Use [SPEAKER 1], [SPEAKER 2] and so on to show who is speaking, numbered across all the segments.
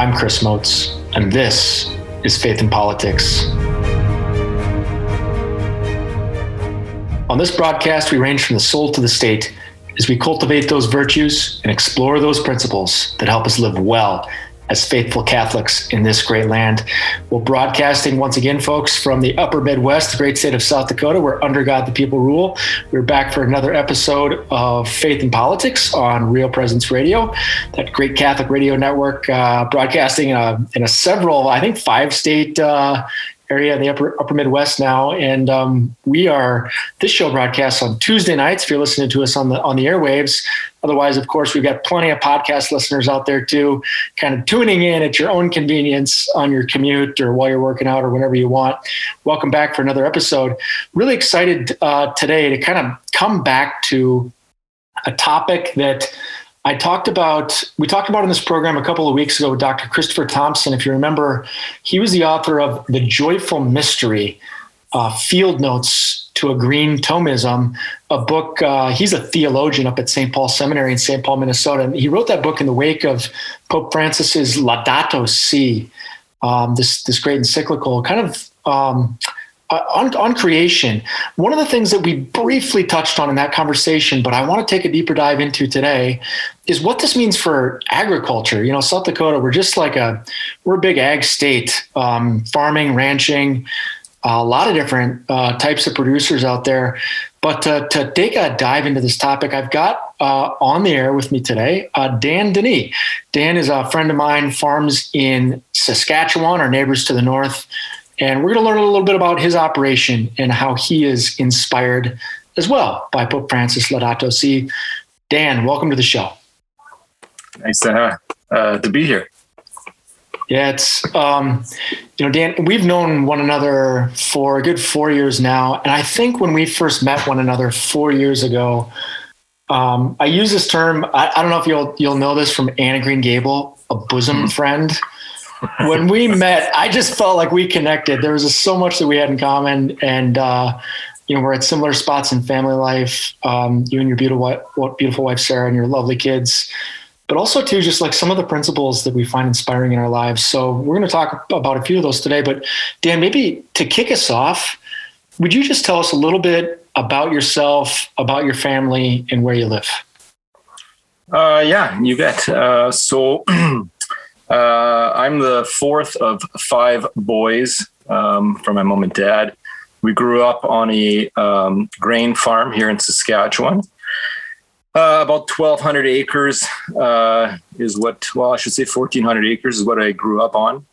[SPEAKER 1] I'm Chris Motz, and this is Faith in Politics. On this broadcast, we range from the soul to the state as we cultivate those virtues and explore those principles that help us live well as faithful Catholics in this great land. We're broadcasting once again, folks, from the upper Midwest, the great state of South Dakota, where under God the people rule. We're back for another episode of Faith in Politics on Real Presence Radio, that great Catholic radio network, uh, broadcasting in a, in a, several, I think, five state uh, area in the upper upper Midwest now, and um, we are this show broadcasts on Tuesday nights. If you're listening to us on the on the airwaves, otherwise, of course, we've got plenty of podcast listeners out there too, kind of tuning in at your own convenience on your commute or while you're working out or whenever you want. Welcome back for another episode. Really excited uh, today to kind of come back to a topic that I talked about, we talked about in this program a couple of weeks ago with Dr. Christopher Thompson. If you remember, he was the author of The Joyful Mystery uh, Field Notes to a Green Thomism, a book. Uh, he's a theologian up at St. Paul Seminary in St. Paul, Minnesota. And he wrote that book in the wake of Pope Francis's Laudato Si, um, this, this great encyclical, kind of. Um, uh, on, on creation, one of the things that we briefly touched on in that conversation, but I want to take a deeper dive into today, is what this means for agriculture. You know, South Dakota, we're just like a we're a big ag state, um, farming, ranching, a lot of different uh, types of producers out there. But to, to, take a dive into this topic, I've got uh, on the air with me today uh, Dan Denis. Dan is a friend of mine, farms in Saskatchewan, our neighbors to the north. And we're going to learn a little bit about his operation and how he is inspired as well by Pope Francis Laudato Si. Dan, welcome to the show.
[SPEAKER 2] Nice to, uh, to be here.
[SPEAKER 1] Yeah, it's, um, you know, Dan, we've known one another for a good four years now. And I think when we first met one another four years ago, um, I use this term. I, I, don't know if you'll you'll know this from Anna Green Gable, a bosom mm-hmm. friend when we met, I just felt like we connected. There was just so much that we had in common, and uh, you know, we're at similar spots in family life. Um, you and your beautiful, beautiful wife Sarah, and your lovely kids, but also too, just like some of the principles that we find inspiring in our lives. So we're going to talk about a few of those today. But Dan, maybe to kick us off, would you just tell us a little bit about yourself, about your family, and where you live?
[SPEAKER 2] Uh, yeah, you bet. Uh, so. Uh, I'm the fourth of five boys um, from my mom and dad. We grew up on a um, grain farm here in Saskatchewan. Uh, about 1,200 acres uh, is what, well, I should say 1,400 acres is what I grew up on.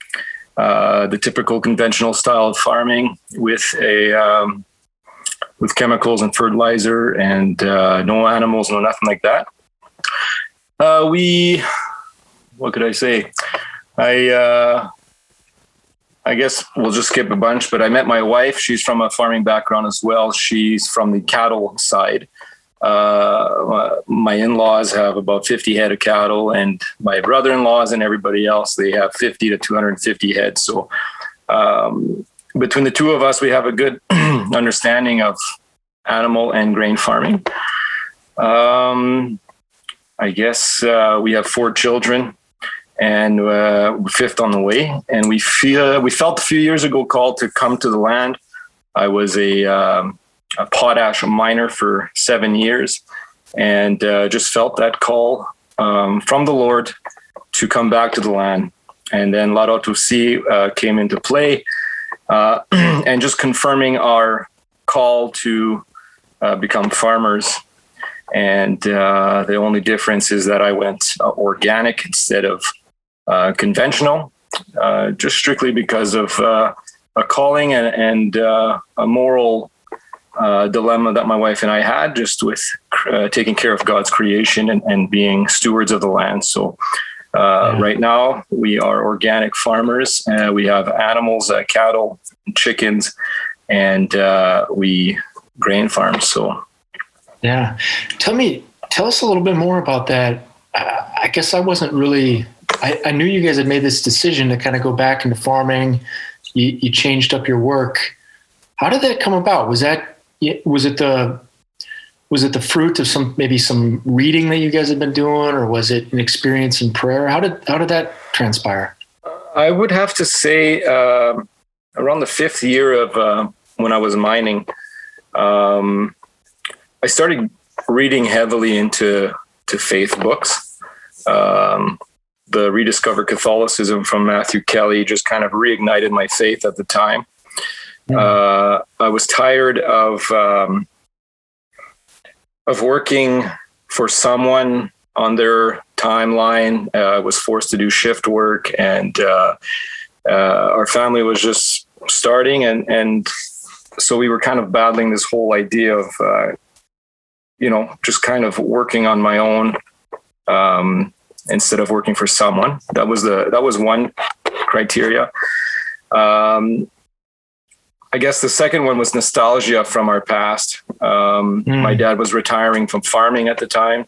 [SPEAKER 2] Uh, the typical conventional style of farming with a um, with chemicals and fertilizer and uh, no animals, no nothing like that. Uh, we what could I say? I uh, I guess we'll just skip a bunch. But I met my wife. She's from a farming background as well. She's from the cattle side. Uh, my in-laws have about 50 head of cattle, and my brother-in-laws and everybody else they have 50 to 250 head. So um, between the two of us, we have a good understanding of animal and grain farming. Um, I guess uh, we have four children and uh, fifth on the way. And we feel we felt a few years ago called to come to the land. I was a, um, a potash miner for seven years, and uh, just felt that call um, from the Lord to come back to the land. And then Laudato Si uh, came into play, uh, and just confirming our call to uh, become farmers and uh, the only difference is that I went uh, organic instead of conventional, just strictly because of a calling and, and a moral Uh, dilemma that my wife and I had, just with uh, taking care of God's creation and, and, being stewards of the land. So. Uh, yeah. Right now, we are organic farmers. we have animals, cattle, chickens, and we grain farm. So,
[SPEAKER 1] yeah, tell me, tell us a little bit more about that. I guess I wasn't really I, I, knew you guys had made this decision to kind of go back into farming. You, you, changed up your work. How did that come about? Was that was it the was it the fruit of some maybe some reading that you guys had been doing, or was it an experience in prayer? How did how did that transpire?
[SPEAKER 2] I would have to say uh, around the fifth year of uh, when I was mining, um, I started reading heavily into to faith books. Um, the Rediscover Catholicism from Matthew Kelly just kind of reignited my faith at the time. Uh, I was tired of um, of working for someone on their timeline. Uh, I was forced to do shift work, and uh, uh, our family was just starting, and and so we were kind of battling this whole idea of, uh, you know, just kind of working on my own um, instead of working for someone. That was the that was one criteria. Um, I guess the second one was nostalgia from our past. Um, mm. My dad was retiring from farming at the time,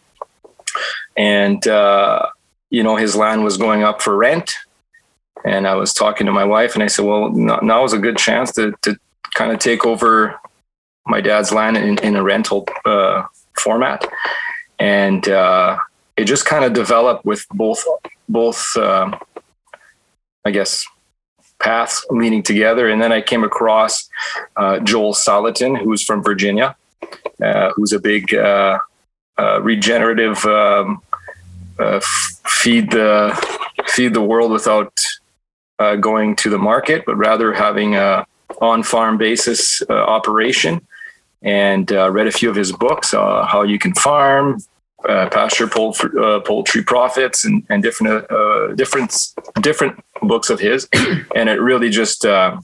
[SPEAKER 2] and uh, you know his land was going up for rent. And I was talking to my wife, and I said, "Well, now is a good chance to to kind of take over my dad's land in, in a rental uh, format." And uh, it just kind of developed with both both, um, I guess, paths leading together. And then I came across uh, Joel Salatin, who's from Virginia, uh, who's a big uh, uh regenerative um, uh, feed the feed the world without uh, going to the market, but rather having a on farm basis operation. And read a few of his books, how you can farm, uh, pasture poultry, uh, poultry profits and, and different uh, different different books of his, and it really just uh,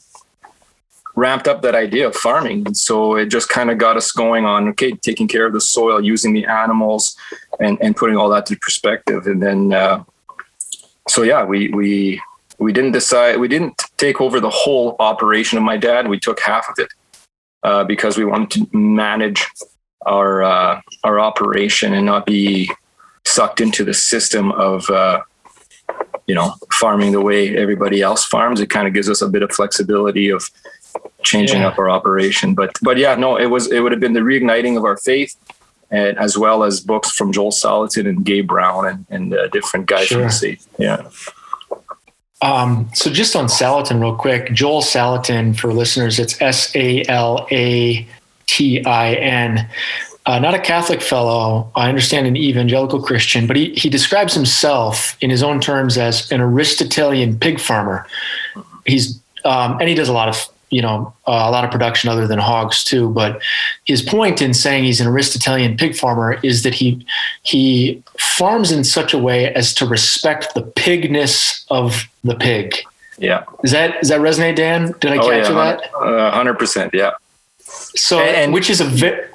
[SPEAKER 2] ramped up that idea of farming. And so it just kind of got us going on okay, taking care of the soil, using the animals, and and putting all that to perspective. And then uh, so yeah, we we we didn't decide we didn't take over the whole operation of my dad. We took half of it because we wanted to manage our uh, our operation and not be sucked into the system of uh, you know farming the way everybody else farms. It kind of gives us a bit of flexibility of changing yeah. up our operation. But but yeah, no, it was it would have been the reigniting of our faith. And as well as books from Joel Salatin and Gabe Brown and, and uh, different guys sure. from the state. Yeah.
[SPEAKER 1] Um, so just on Salatin real quick, Joel Salatin for listeners, it's S A L A T I N. Uh, not a Catholic fellow, I understand an evangelical Christian, but he, he describes himself in his own terms as an Aristotelian pig farmer. He's um, and he does a lot of you know uh, a lot of production other than hogs too. But his point in saying he's an Aristotelian pig farmer is that he he farms in such a way as to respect the pigness of the pig.
[SPEAKER 2] Yeah,
[SPEAKER 1] is that does that resonate, Dan? Did I oh, capture yeah,
[SPEAKER 2] that? Hundred percent. Yeah.
[SPEAKER 1] So, and, which is a very,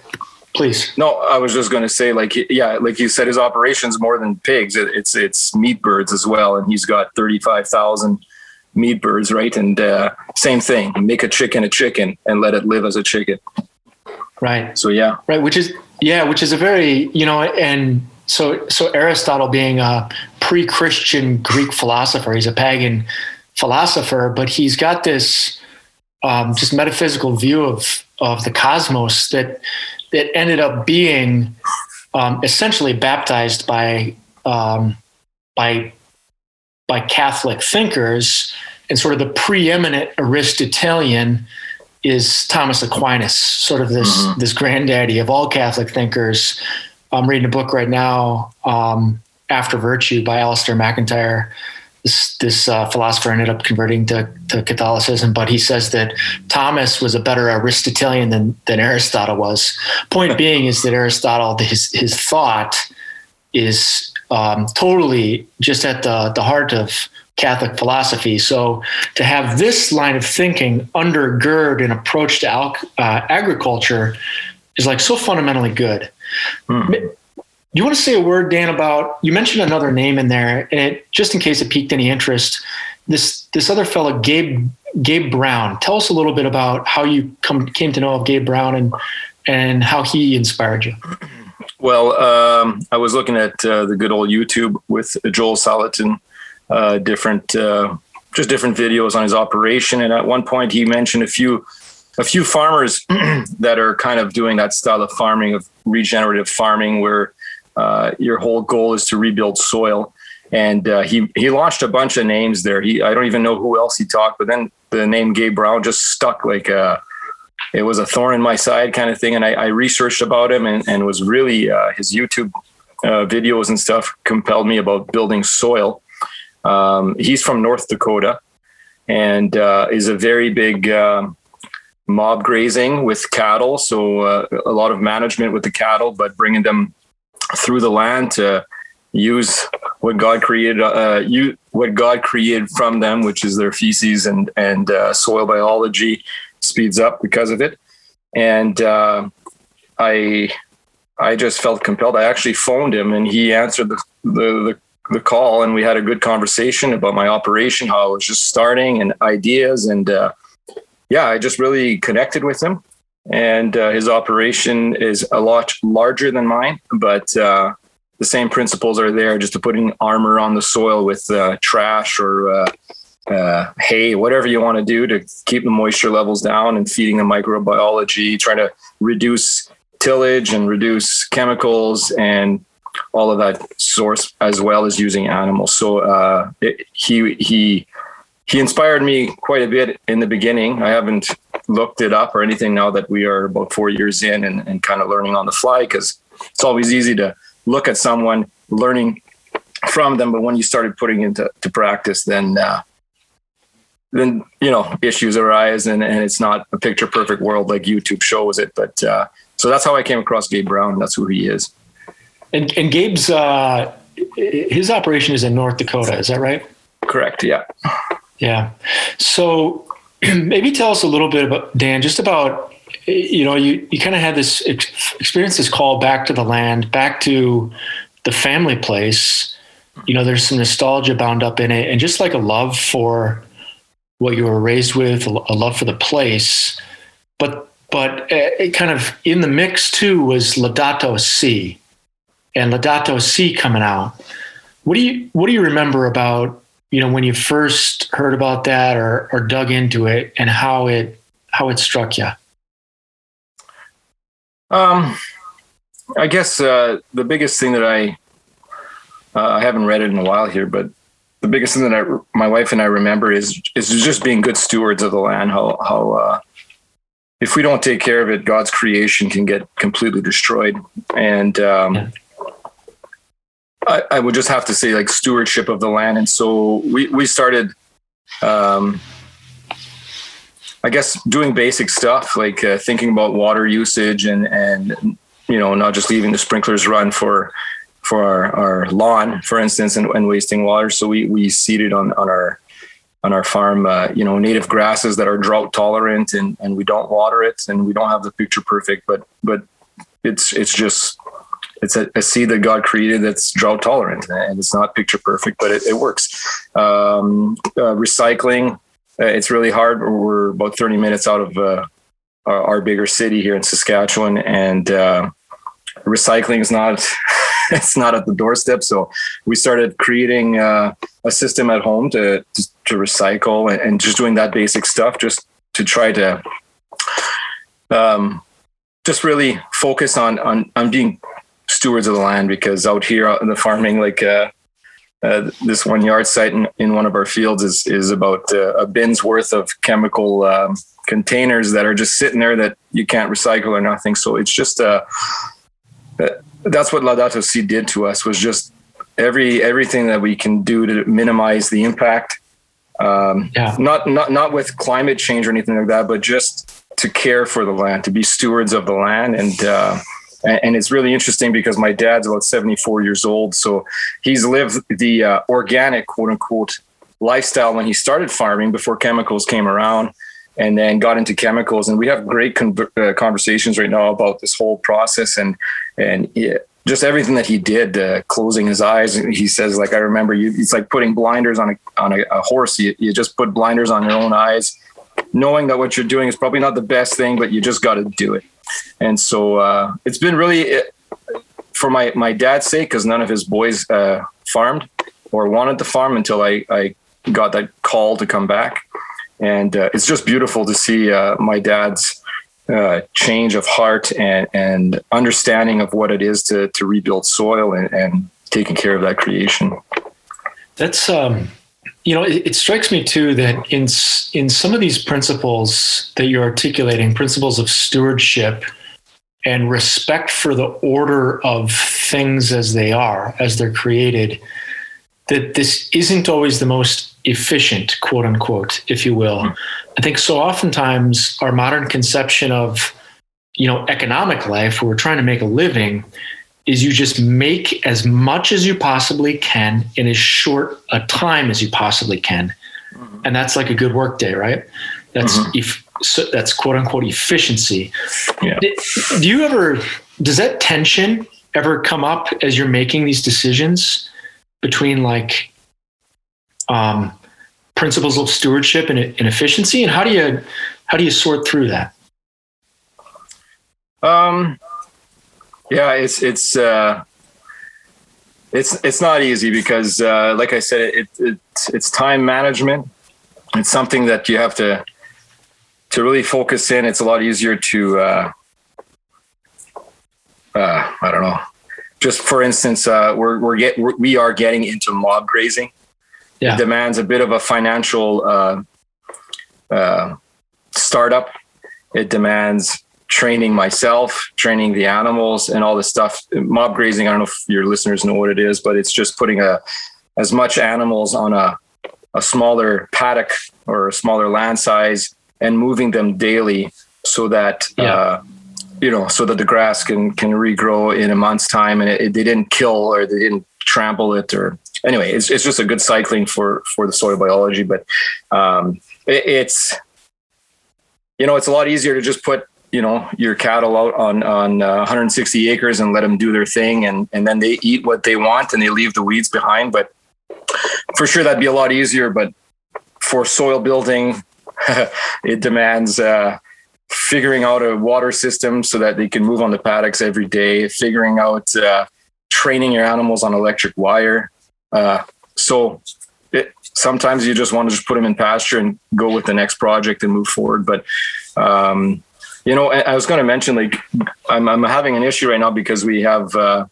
[SPEAKER 1] please.
[SPEAKER 2] No, I was just going to say, like, yeah, like you said, his operation's more than pigs. It, it's it's meat birds as well, and he's got thirty five thousand meat birds, right? And uh, same thing, make a chicken a chicken and let it live as a chicken.
[SPEAKER 1] Right.
[SPEAKER 2] So yeah.
[SPEAKER 1] Right. Which is yeah, which is a very you know, and so so Aristotle being a pre-Christian Greek philosopher, he's a pagan philosopher, but he's got this um, just metaphysical view of of the cosmos that that ended up being um, essentially baptized by um, by by Catholic thinkers, and sort of the preeminent Aristotelian is Thomas Aquinas, sort of this mm-hmm. this granddaddy of all Catholic thinkers. I'm reading a book right now, um, After Virtue by Alasdair MacIntyre, this, this uh, philosopher ended up converting to, to, Catholicism, but he says that Thomas was a better Aristotelian than, than Aristotle was. Point being is that Aristotle, his, his thought is um, totally just at the, the heart of Catholic philosophy. So to have this line of thinking undergird an approach to uh, agriculture is like so fundamentally good. Hmm. Do you want to say a word, Dan, about you mentioned another name in there, and it, just in case it piqued any interest, this this other fellow, Gabe Gabe Brown. Tell us a little bit about how you come came to know of Gabe Brown and and how he inspired you.
[SPEAKER 2] Well, um, I was looking at uh, the good old YouTube with Joel Salatin, uh, different uh, just different videos on his operation, and at one point he mentioned a few a few farmers that are kind of doing that style of farming of regenerative farming where uh, your whole goal is to rebuild soil. and uh, he he launched a bunch of names there. He I don't even know who else he talked, but then the name Gabe Brown just stuck like a it was a thorn in my side kind of thing. And I, I researched about him and, and was really uh, his YouTube uh, videos and stuff compelled me about building soil. Um, he's from North Dakota and uh, is a very big um, mob grazing with cattle. So uh, a lot of management with the cattle, but bringing them through the land to use what God created, uh, you what God created from them, which is their feces and and uh, soil biology, speeds up because of it. And uh, I I just felt compelled. I actually phoned him, and he answered the the, the the call and we had a good conversation about my operation, how I was just starting and ideas. And uh, yeah, I just really connected with him. And uh, his operation is a lot larger than mine, but uh, the same principles are there just to putting armor on the soil with uh, trash or uh, uh, hay, whatever you want to do to keep the moisture levels down and feeding the microbiology, trying to reduce tillage and reduce chemicals and all of that source as well as using animals. So uh, it, he he he inspired me quite a bit in the beginning. I haven't looked it up or anything now that we are about four years in and, and kind of learning on the fly because it's always easy to look at someone learning from them, but when you started putting into to practice, then uh, then you know issues arise, and, and it's not a picture perfect world like YouTube shows it. But uh, so that's how I came across Gabe Brown. That's who he is.
[SPEAKER 1] And, and Gabe's uh, his operation is in North Dakota. Is that right?
[SPEAKER 2] Correct. Yeah.
[SPEAKER 1] Yeah. So maybe tell us a little bit about Dan, just about you know, you, you kind of had this ex- experience, this call back to the land, back to the family place. You know, there's some nostalgia bound up in it, and just like a love for what you were raised with, a love for the place. But but uh, it kind of in the mix too was Laudato Si, and Laudato Si coming out. What do you what do you remember about you know when you first heard about that or or dug into it and how it how it struck you?
[SPEAKER 2] Um, I guess uh, the biggest thing that I uh, I haven't read it in a while here, but the biggest thing that I, my wife and I remember is is just being good stewards of the land. How how uh, if we don't take care of it, God's creation can get completely destroyed. And um, yeah. I, I, would just have to say like stewardship of the land. And so we we started. Um, I guess doing basic stuff like uh, thinking about water usage and and you know not just leaving the sprinklers run for for our, our lawn, for instance, and, and, wasting water. So we we seeded on on our on our farm, uh, you know, native grasses that are drought tolerant, and and we don't water it, and we don't have the picture perfect, but but it's it's just it's a, a seed that God created that's drought tolerant, and it's not picture perfect, but it, it works. Um, uh, recycling uh, it's really hard. We're about 30 minutes out of uh, our, our, bigger city here in Saskatchewan, and uh, recycling is not it's not at the doorstep. So we started creating uh, a system at home to to, to recycle and, and, just doing that basic stuff, just to try to um, just really focus on on on being stewards of the land because out here out in the farming, like uh, uh, this one yard site in, in one of our fields is is about uh, a bin's worth of chemical um, containers that are just sitting there that you can't recycle or nothing. So it's just uh, that's what Laudato Si did to us was just every everything that we can do to minimize the impact. Um, yeah. Not not not with climate change or anything like that, but just to care for the land, to be stewards of the land, and uh, and it's really interesting because my dad's about 74 years old so he's lived the uh, organic quote unquote lifestyle when he started farming before chemicals came around and then got into chemicals. And we have great con- uh, conversations right now about this whole process and and just everything that he did uh, closing his eyes. He says like i remember you it's like putting blinders on a on a, a horse. You, you just put blinders on your own eyes knowing that what you're doing is probably not the best thing but you just got to do it and so uh, it's been really for my my dad's sake because none of his boys uh, farmed or wanted to farm until I I got that call to come back, and uh, it's just beautiful to see uh, my dad's. Uh, change of heart and, and understanding of what it is to, to rebuild soil and, and taking care of that creation.
[SPEAKER 1] That's um, you know, it, it, strikes me too that in in some of these principles that you're articulating, principles of stewardship and respect for the order of things as they are, as they're created, that this isn't always the most efficient, quote unquote, if you will. Mm-hmm. I think so oftentimes our modern conception of, you know, economic life, where we're trying to make a living, is you just make as much as you possibly can in as short a time as you possibly can. Mm-hmm. And that's like a good work day, right? That's mm-hmm. if so that's quote unquote efficiency. Yeah. Do you ever does that tension ever come up as you're making these decisions between like um, principles of stewardship and, and efficiency, and how do you how do you sort through that?
[SPEAKER 2] Um, yeah, it's it's uh, it's it's not easy because, uh, like I said, it, it it's time management. It's something that you have to to really focus in, it's a lot easier to, uh, uh, I don't know. Just for instance, uh, we're we're get we're, we are getting into mob grazing. Yeah. It demands a bit of a financial uh, uh, startup. It demands training myself, training the animals, and all this stuff. Mob grazing. I don't know if your listeners know what it is, but it's just putting a as much animals on a a smaller paddock or a smaller land size and moving them daily so that yeah. uh, you know so that the grass can can regrow in a month's time and it, it, they didn't kill or they didn't trample it or anyway it's, it's just a good cycling for for the soil biology but um, it, it's you know it's a lot easier to just put you know your cattle out on on uh, 160 acres and let them do their thing and and then they eat what they want and they leave the weeds behind but for sure that'd be a lot easier but for soil building it demands uh, figuring out a water system so that they can move on the paddocks every day, figuring out uh, training your animals on electric wire. Uh, so it, sometimes you just want to just put them in pasture and go with the next project and move forward. But um, you know, I, was going to mention like I'm, I'm, having an issue right now because we have uh,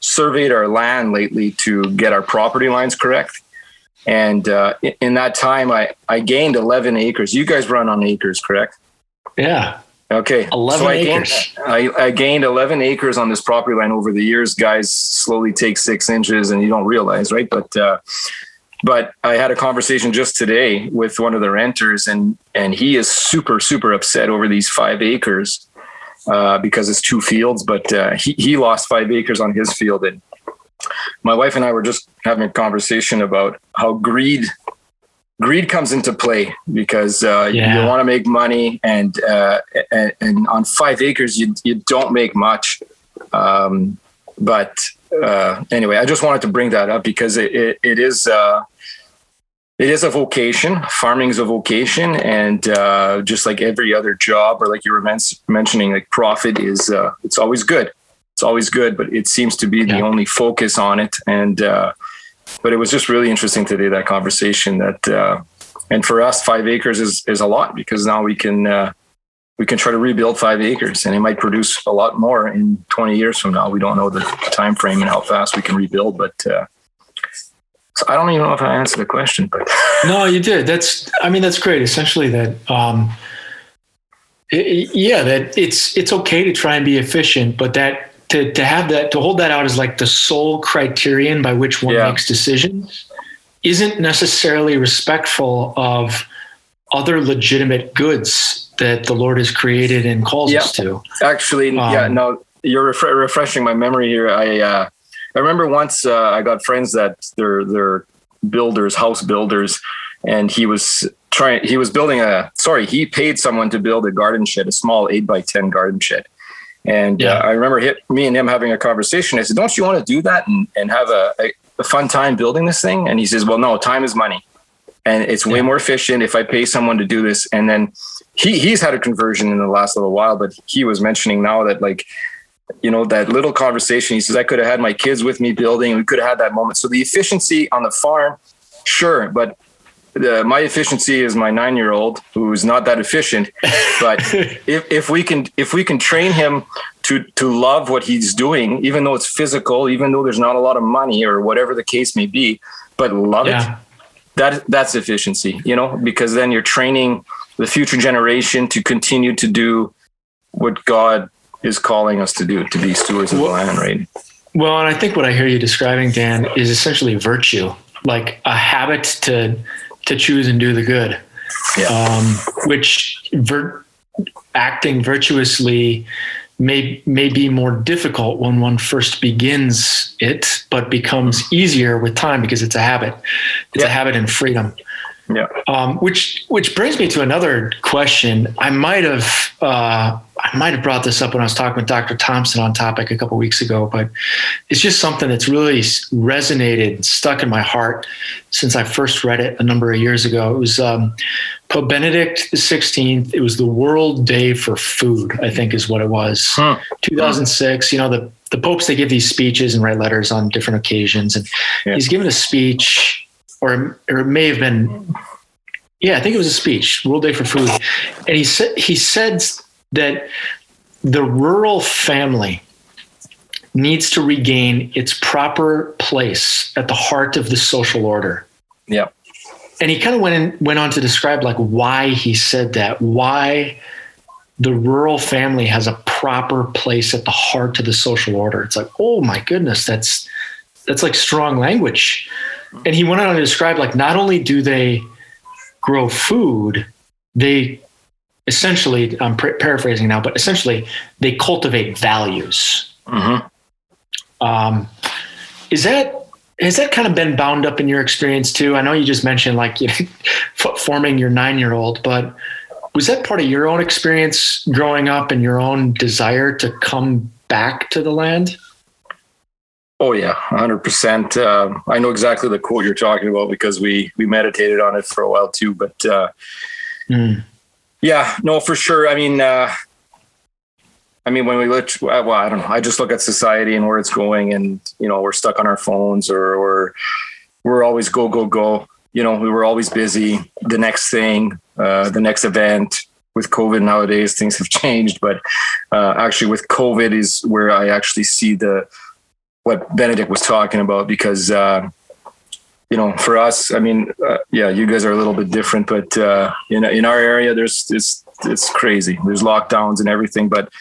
[SPEAKER 2] surveyed our land lately to get our property lines correct. And uh, in that time, I, I gained 11 acres. You guys run on acres, correct?
[SPEAKER 1] Yeah.
[SPEAKER 2] Okay.
[SPEAKER 1] 11
[SPEAKER 2] so I
[SPEAKER 1] acres.
[SPEAKER 2] Gained, I, I gained 11 acres on this property line over the years. Guys slowly take six inches and you don't realize, right? But, uh, but I had a conversation just today with one of the renters and, and he is super, super upset over these five acres uh, because it's two fields, but uh, he, he lost five acres on his field and my wife and I were just having a conversation about how greed greed comes into play because uh, yeah. you want to make money and, uh, and, and on five acres you you don't make much. Um, but uh, anyway, I just wanted to bring that up because it it, it is uh, it is a vocation. Farming is a vocation, and uh, just like every other job, or like you were men- mentioning, like profit is uh, it's always good it's always good, but it seems to be yeah. the only focus on it. And uh, but it was just really interesting today that conversation that uh, and for us five acres is is a lot because now we can uh, we can try to rebuild five acres and it might produce a lot more in 20 years from now. We don't know the time frame and how fast we can rebuild, but uh, so I don't even know if I answered the question, but
[SPEAKER 1] no, you did. That's I mean that's great. Essentially that. Um, it, yeah, that it's it's okay to try and be efficient, but that to to have that to hold that out as like the sole criterion by which one yeah. makes decisions isn't necessarily respectful of other legitimate goods that the Lord has created and calls yeah. us to.
[SPEAKER 2] Actually, um, yeah, no, you're ref- refreshing my memory here. I uh, I remember once uh, I got friends that they're they're builders, house builders, and he was trying. He was building a. Sorry, he paid someone to build a garden shed, a small eight by ten garden shed and yeah. uh, I remember hit, me and him having a conversation. I said, "Don't you want to do that and, and have a, a, a, fun time building this thing?" And he says, "Well, no, time is money, and it's way yeah. more efficient if I pay someone to do this." And then he he's had a conversion in the last little while, but he was mentioning now that like you know that little conversation. He says, "I could have had my kids with me building. We could have had that moment." So the efficiency on the farm, sure, but uh, my efficiency is my nine year old who's not that efficient but if, if we can if we can train him to to love what he's doing even though it's physical even though there's not a lot of money or whatever the case may be but love yeah. it. That that's efficiency, you know, because then you're training the future generation to continue to do what God is calling us to do, to be stewards of well, the land, right?
[SPEAKER 1] Well, and I think what I hear you describing, Dan, is essentially virtue, like a habit to to choose and do the good, yeah. um, which vir- acting virtuously may may be more difficult when one first begins it, but becomes easier with time because it's a habit. It's yeah. a habit in freedom.
[SPEAKER 2] Yeah.
[SPEAKER 1] Um, which which brings me to another question. I might have uh, I might have brought this up when I was talking with Dr. Thompson on topic a couple weeks ago, but it's just something that's really resonated, stuck in my heart since I first read it a number of years ago. It was um, Pope Benedict the Sixteenth. It was the World Day for Food, I think, is what it was. Huh. 2006. You know the the popes they give these speeches and write letters on different occasions, and yeah. he's given a speech or or it may have been yeah i think it was a speech world day for food. And he said he said that the rural family needs to regain its proper place at the heart of the social order.
[SPEAKER 2] Yeah
[SPEAKER 1] and he kind of went in, went on to describe like why he said that why the rural family has a proper place at the heart of the social order. It's like oh my goodness that's that's like strong language and he went on to describe like not only do they grow food, they essentially I'm paraphrasing now, but essentially they cultivate values. Mm-hmm. Um, is that has that kind of been bound up in your experience too? I know you just mentioned like you know, forming your nine year old, but was that part of your own experience growing up and your own desire to come back to the land?
[SPEAKER 2] Oh yeah, hundred uh, percent. I know exactly the quote you're talking about because we we meditated on it for a while too. But uh, mm. yeah, no, for sure. I mean, uh, I mean, when we look, well, I don't know. I just look at society and where it's going, and you know, we're stuck on our phones, or, or we're always go go go. You know, we were always busy. The next thing, uh, the next event. With COVID nowadays, things have changed, but uh, actually, with COVID is where I actually see the what Benedict was talking about because uh, you know for us, I mean, uh, yeah, you guys are a little bit different, but uh, in in our area, there's it's it's crazy. There's lockdowns and everything, but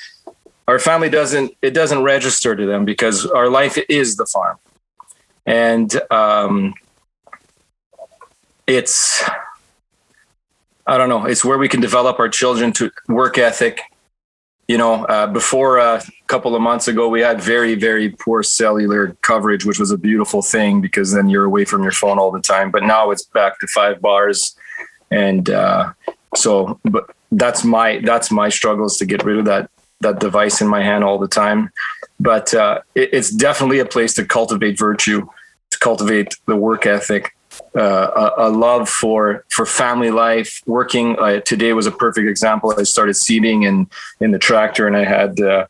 [SPEAKER 2] our family doesn't it doesn't register to them because our life is the farm, and um, it's I don't know. It's where we can develop our children to work ethic, you know, uh, before a couple of months ago, we had very, very poor cellular coverage, which was a beautiful thing because then you're away from your phone all the time. But now it's back to five bars, and uh, so, but that's my that's my struggles to get rid of that that device in my hand all the time. But uh, it, it's definitely a place to cultivate virtue, to cultivate the work ethic, uh, a, love for for family life. Working uh, today was a perfect example. I started seeding in in the tractor, and I had, uh,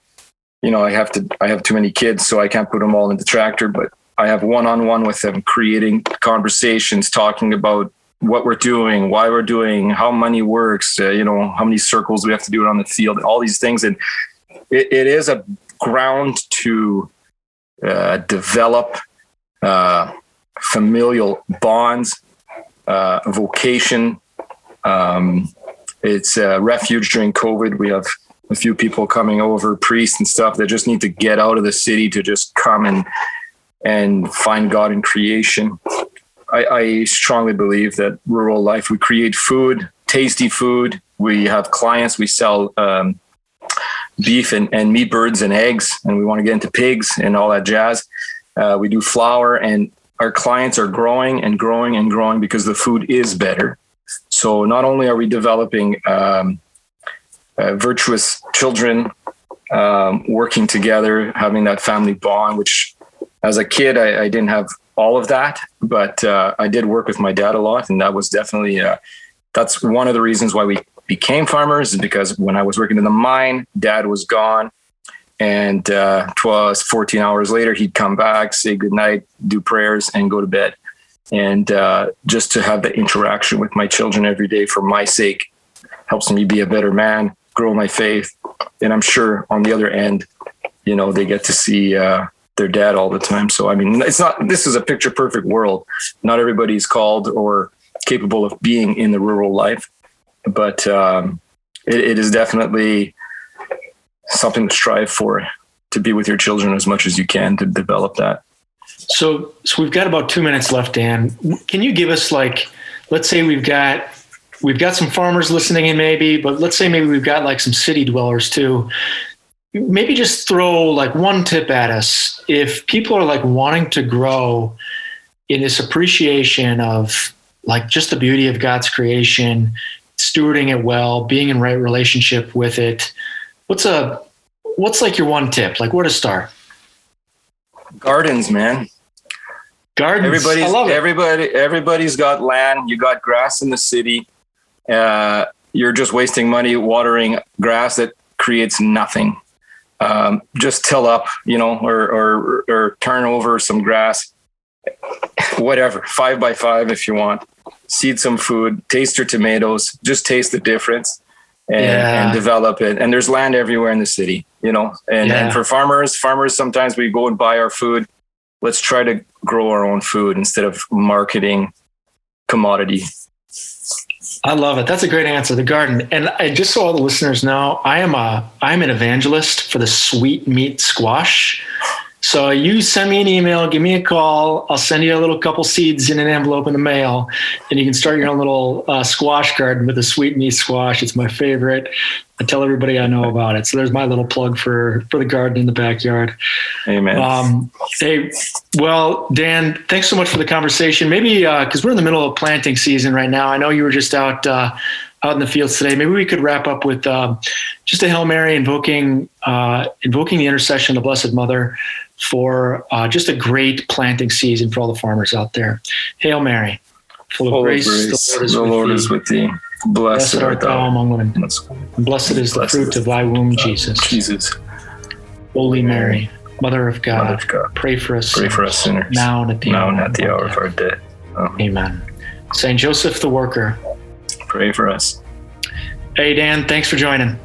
[SPEAKER 2] you know, I have to. I have too many kids, so I can't put them all in the tractor. But I have one on one with them, creating conversations, talking about what we're doing, why we're doing, how money works. Uh, you know, how many circles we have to do it on the field, all these things, and it, it is a ground to uh, develop uh, familial bonds, uh, vocation. Um, it's a refuge during COVID. We have a few people coming over, priests and stuff that just need to get out of the city to just come and and find God in creation. I, I strongly believe that rural life, we create food, tasty food. We have clients, we sell um, beef and, and meat birds and eggs, and we want to get into pigs and all that jazz. Uh, we do flour and our clients are growing and growing and growing because the food is better. So not only are we developing um, uh, virtuous children um, working together, having that family bond, which as a kid I, I didn't have all of that, but uh, I did work with my dad a lot, and that was definitely uh, that's one of the reasons why we became farmers. Is because when I was working in the mine, dad was gone, and uh, 12, 14 hours later, he'd come back, say goodnight, do prayers, and go to bed. And uh, just to have the interaction with my children every day for my sake helps me be a better man, grow my faith. And I'm sure on the other end, you know, they get to see uh, their dad all the time. So I mean, it's not. This is a picture perfect world. Not everybody's called or capable of being in the rural life, but um, it, it is definitely something to strive for. To be with your children as much as you can to develop that.
[SPEAKER 1] So, so we've got about two minutes left, Dan. Can you give us like, let's say we've got we've got some farmers listening in, maybe, but let's say maybe we've got like some city dwellers too maybe just throw like one tip at us if people are like wanting to grow in this appreciation of like just the beauty of God's creation, stewarding it well, being in right relationship with it. What's a what's like your one tip? Like where to start?
[SPEAKER 2] Gardens, man.
[SPEAKER 1] Gardens.
[SPEAKER 2] Everybody's everybody everybody's got land. You got grass in the city. Uh, you're just wasting money watering grass that creates nothing um, just till up, you know, or, or, or turn over some grass, whatever, five by five if you want. Seed some food, taste your tomatoes, just taste the difference and, yeah. and develop it. And there's land everywhere in the city, you know. And, yeah. and for farmers, farmers sometimes we go and buy our food. Let's try to grow our own food instead of marketing commodity
[SPEAKER 1] I love it. That's a great answer. The garden, and I, just so all the listeners know, I am a I'm an evangelist for the sweet meat squash. So you send me an email, give me a call. I'll send you a little couple seeds in an envelope in the mail, and you can start your own little uh, squash garden with a sweet meat squash. It's my favorite. I tell everybody I know about it. So there's my little plug for for the garden in the backyard.
[SPEAKER 2] Amen. Um,
[SPEAKER 1] hey, well, Dan, thanks so much for the conversation. Maybe because uh, we're in the middle of planting season right now. I know you were just out. Uh, out in the fields today. Maybe we could wrap up with uh, just a Hail Mary invoking uh, invoking the intercession of the Blessed Mother for uh, just a great planting season for all the farmers out there. Hail Mary,
[SPEAKER 2] full of, full grace, of grace, the Lord, is, with thee.
[SPEAKER 1] Blessed, blessed art thou among women, and blessed is the fruit of thy womb, Jesus.
[SPEAKER 2] Jesus.
[SPEAKER 1] Holy Mary, Mother of God, Mother of God pray for us.
[SPEAKER 2] Pray for us sinners.
[SPEAKER 1] Now and at the,
[SPEAKER 2] now hour, and at the hour of our death.
[SPEAKER 1] Amen. Amen. Saint Joseph the Worker,
[SPEAKER 2] pray for us.
[SPEAKER 1] Hey Dan, thanks for joining.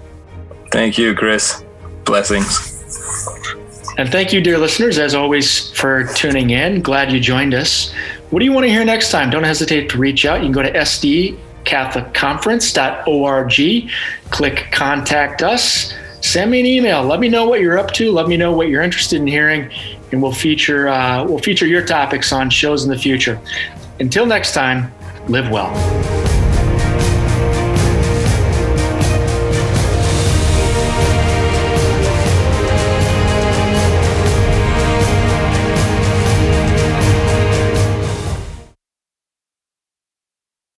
[SPEAKER 2] Thank you, Chris. Blessings.
[SPEAKER 1] And thank you, dear listeners, as always, for tuning in. Glad you joined us. What do you want to hear next time? Don't hesitate to reach out. You can go to sdcatholicconference.org, click contact us, send me an email. Let me know what you're up to. Let me know what you're interested in hearing, and we'll feature uh, we'll feature your topics on shows in the future. Until next time, live well.